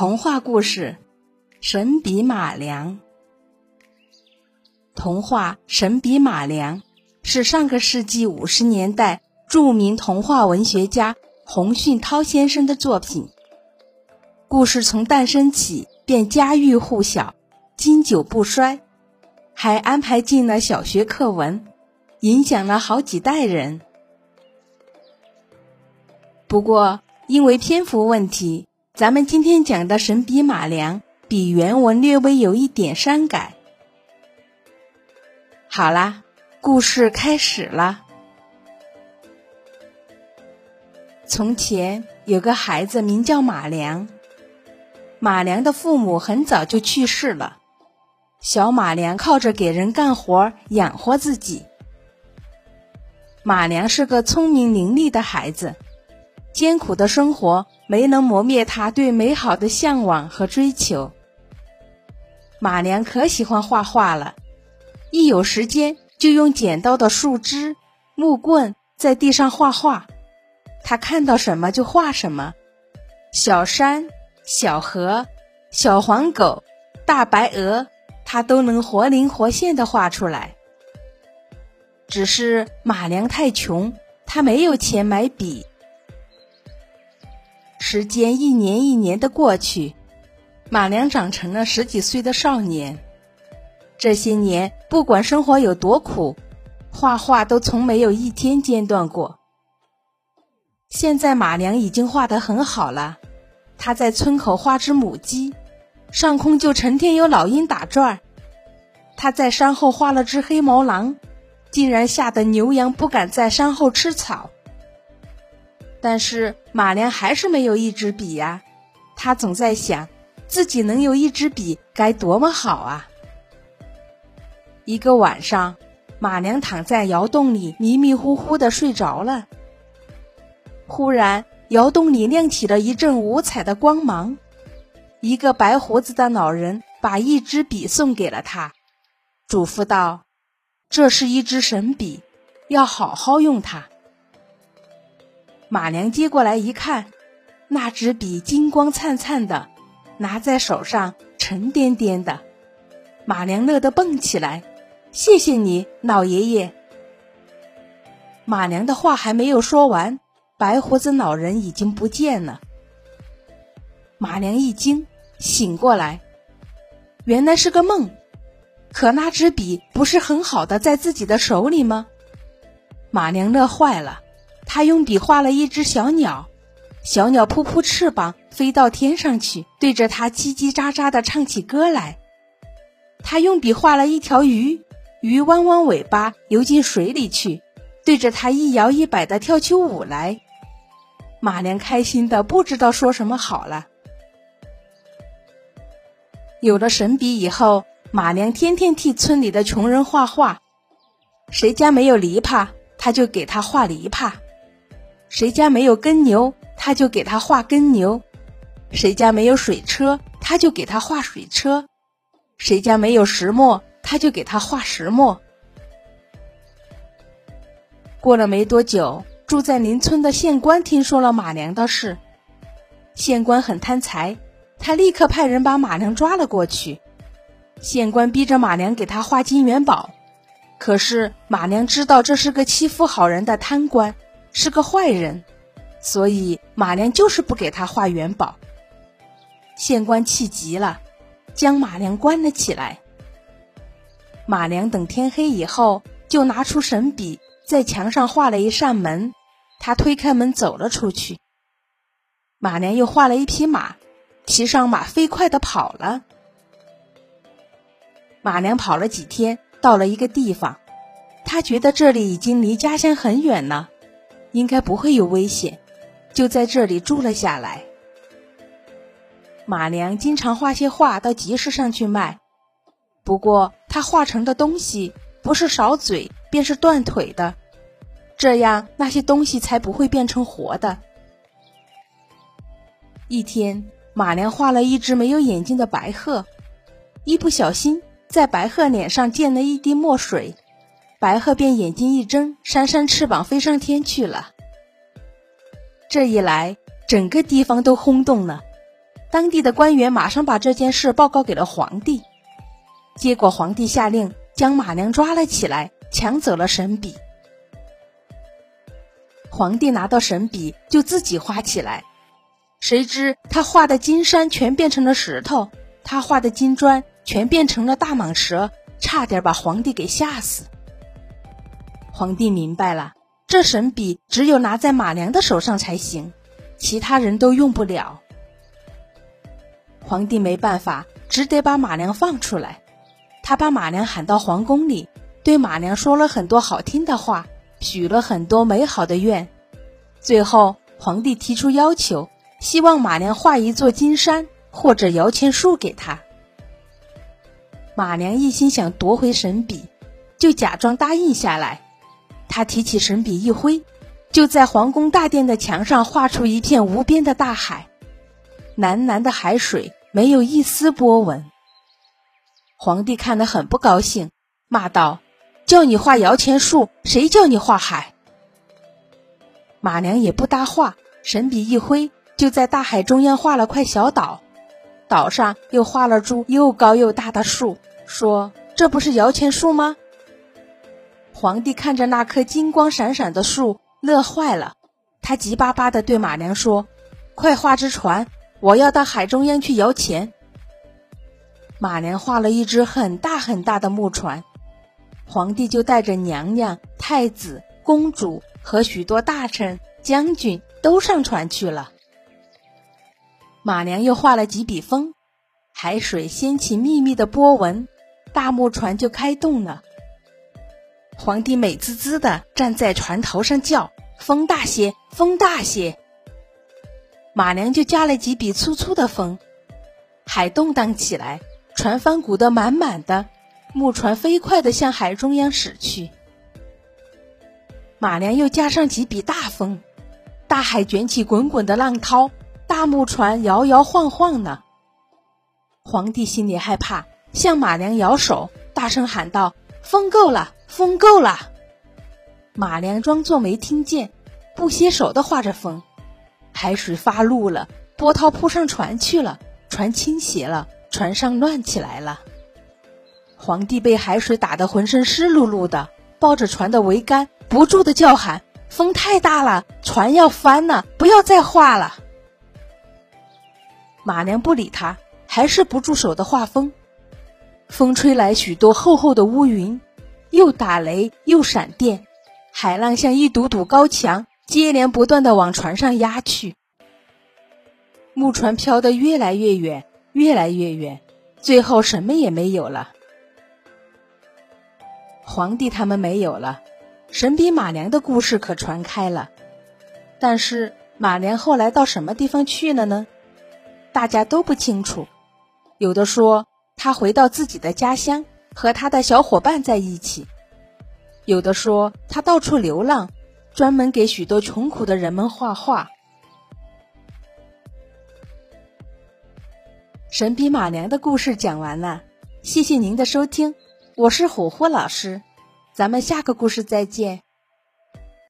童话故事《神笔马良》。童话《神笔马良》是上个世纪五十年代著名童话文学家洪训涛先生的作品。故事从诞生起便家喻户晓、经久不衰，还安排进了小学课文，影响了好几代人。不过，因为篇幅问题。咱们今天讲的神笔马良比原文略微有一点删改。好啦，故事开始了。从前有个孩子名叫马良，马良的父母很早就去世了，小马良靠着给人干活养活自己。马良是个聪明伶俐的孩子，艰苦的生活。没能磨灭他对美好的向往和追求。马良可喜欢画画了，一有时间就用捡到的树枝、木棍在地上画画。他看到什么就画什么，小山、小河、小黄狗、大白鹅，他都能活灵活现的画出来。只是马良太穷，他没有钱买笔。时间一年一年的过去，马良长成了十几岁的少年。这些年，不管生活有多苦，画画都从没有一天间断过。现在，马良已经画得很好了。他在村口画只母鸡，上空就成天有老鹰打转儿。他在山后画了只黑毛狼，竟然吓得牛羊不敢在山后吃草。但是马良还是没有一支笔呀，他总在想，自己能有一支笔该多么好啊！一个晚上，马良躺在窑洞里迷迷糊糊的睡着了。忽然，窑洞里亮起了一阵五彩的光芒，一个白胡子的老人把一支笔送给了他，嘱咐道：“这是一支神笔，要好好用它。”马良接过来一看，那支笔金光灿灿的，拿在手上沉甸甸的。马良乐得蹦起来：“谢谢你，老爷爷！”马良的话还没有说完，白胡子老人已经不见了。马良一惊，醒过来，原来是个梦。可那支笔不是很好的在自己的手里吗？马良乐坏了。他用笔画了一只小鸟，小鸟扑扑翅膀飞到天上去，对着他叽叽喳喳的唱起歌来。他用笔画了一条鱼，鱼弯弯尾巴游进水里去，对着他一摇一摆的跳起舞来。马良开心的不知道说什么好了。有了神笔以后，马良天天替村里的穷人画画，谁家没有篱笆，他就给他画篱笆。谁家没有耕牛，他就给他画耕牛；谁家没有水车，他就给他画水车；谁家没有石磨，他就给他画石磨。过了没多久，住在邻村的县官听说了马良的事，县官很贪财，他立刻派人把马良抓了过去。县官逼着马良给他画金元宝，可是马良知道这是个欺负好人的贪官。是个坏人，所以马良就是不给他画元宝。县官气急了，将马良关了起来。马良等天黑以后，就拿出神笔，在墙上画了一扇门。他推开门走了出去。马良又画了一匹马，骑上马飞快的跑了。马良跑了几天，到了一个地方，他觉得这里已经离家乡很远了。应该不会有危险，就在这里住了下来。马良经常画些画到集市上去卖，不过他画成的东西不是少嘴便是断腿的，这样那些东西才不会变成活的。一天，马良画了一只没有眼睛的白鹤，一不小心在白鹤脸上溅了一滴墨水。白鹤便眼睛一睁，扇扇翅膀飞上天去了。这一来，整个地方都轰动了，当地的官员马上把这件事报告给了皇帝，结果皇帝下令将马良抓了起来，抢走了神笔。皇帝拿到神笔就自己画起来，谁知他画的金山全变成了石头，他画的金砖全变成了大蟒蛇，差点把皇帝给吓死。皇帝明白了，这神笔只有拿在马良的手上才行，其他人都用不了。皇帝没办法，只得把马良放出来。他把马良喊到皇宫里，对马良说了很多好听的话，许了很多美好的愿。最后，皇帝提出要求，希望马良画一座金山或者摇钱树给他。马良一心想夺回神笔，就假装答应下来。他提起神笔一挥，就在皇宫大殿的墙上画出一片无边的大海。蓝蓝的海水没有一丝波纹。皇帝看得很不高兴，骂道：“叫你画摇钱树，谁叫你画海？”马良也不搭话，神笔一挥，就在大海中央画了块小岛，岛上又画了株又高又大的树，说：“这不是摇钱树吗？”皇帝看着那棵金光闪闪的树，乐坏了。他急巴巴地对马良说：“快画只船！”我要到海中央去摇钱。马良画了一只很大很大的木船，皇帝就带着娘娘、太子、公主和许多大臣、将军都上船去了。马良又画了几笔风，海水掀起密密的波纹，大木船就开动了。皇帝美滋滋的站在船头上叫：“风大些，风大些。”马良就加了几笔粗粗的风，海动荡起来，船帆鼓得满满的，木船飞快地向海中央驶去。马良又加上几笔大风，大海卷起滚滚的浪涛，大木船摇摇晃晃呢。皇帝心里害怕，向马良摇手，大声喊道：“风够了，风够了！”马良装作没听见，不歇手的画着风。海水发怒了，波涛扑上船去了，船倾斜了，船上乱起来了。皇帝被海水打得浑身湿漉漉的，抱着船的桅杆，不住的叫喊：“风太大了，船要翻了，不要再画了。”马良不理他，还是不住手的画风。风吹来许多厚厚的乌云，又打雷又闪电，海浪像一堵堵高墙。接连不断的往船上压去，木船飘得越来越远，越来越远，最后什么也没有了。皇帝他们没有了，神笔马良的故事可传开了。但是马良后来到什么地方去了呢？大家都不清楚。有的说他回到自己的家乡，和他的小伙伴在一起；有的说他到处流浪。专门给许多穷苦的人们画画。神笔马良的故事讲完了，谢谢您的收听，我是虎虎老师，咱们下个故事再见。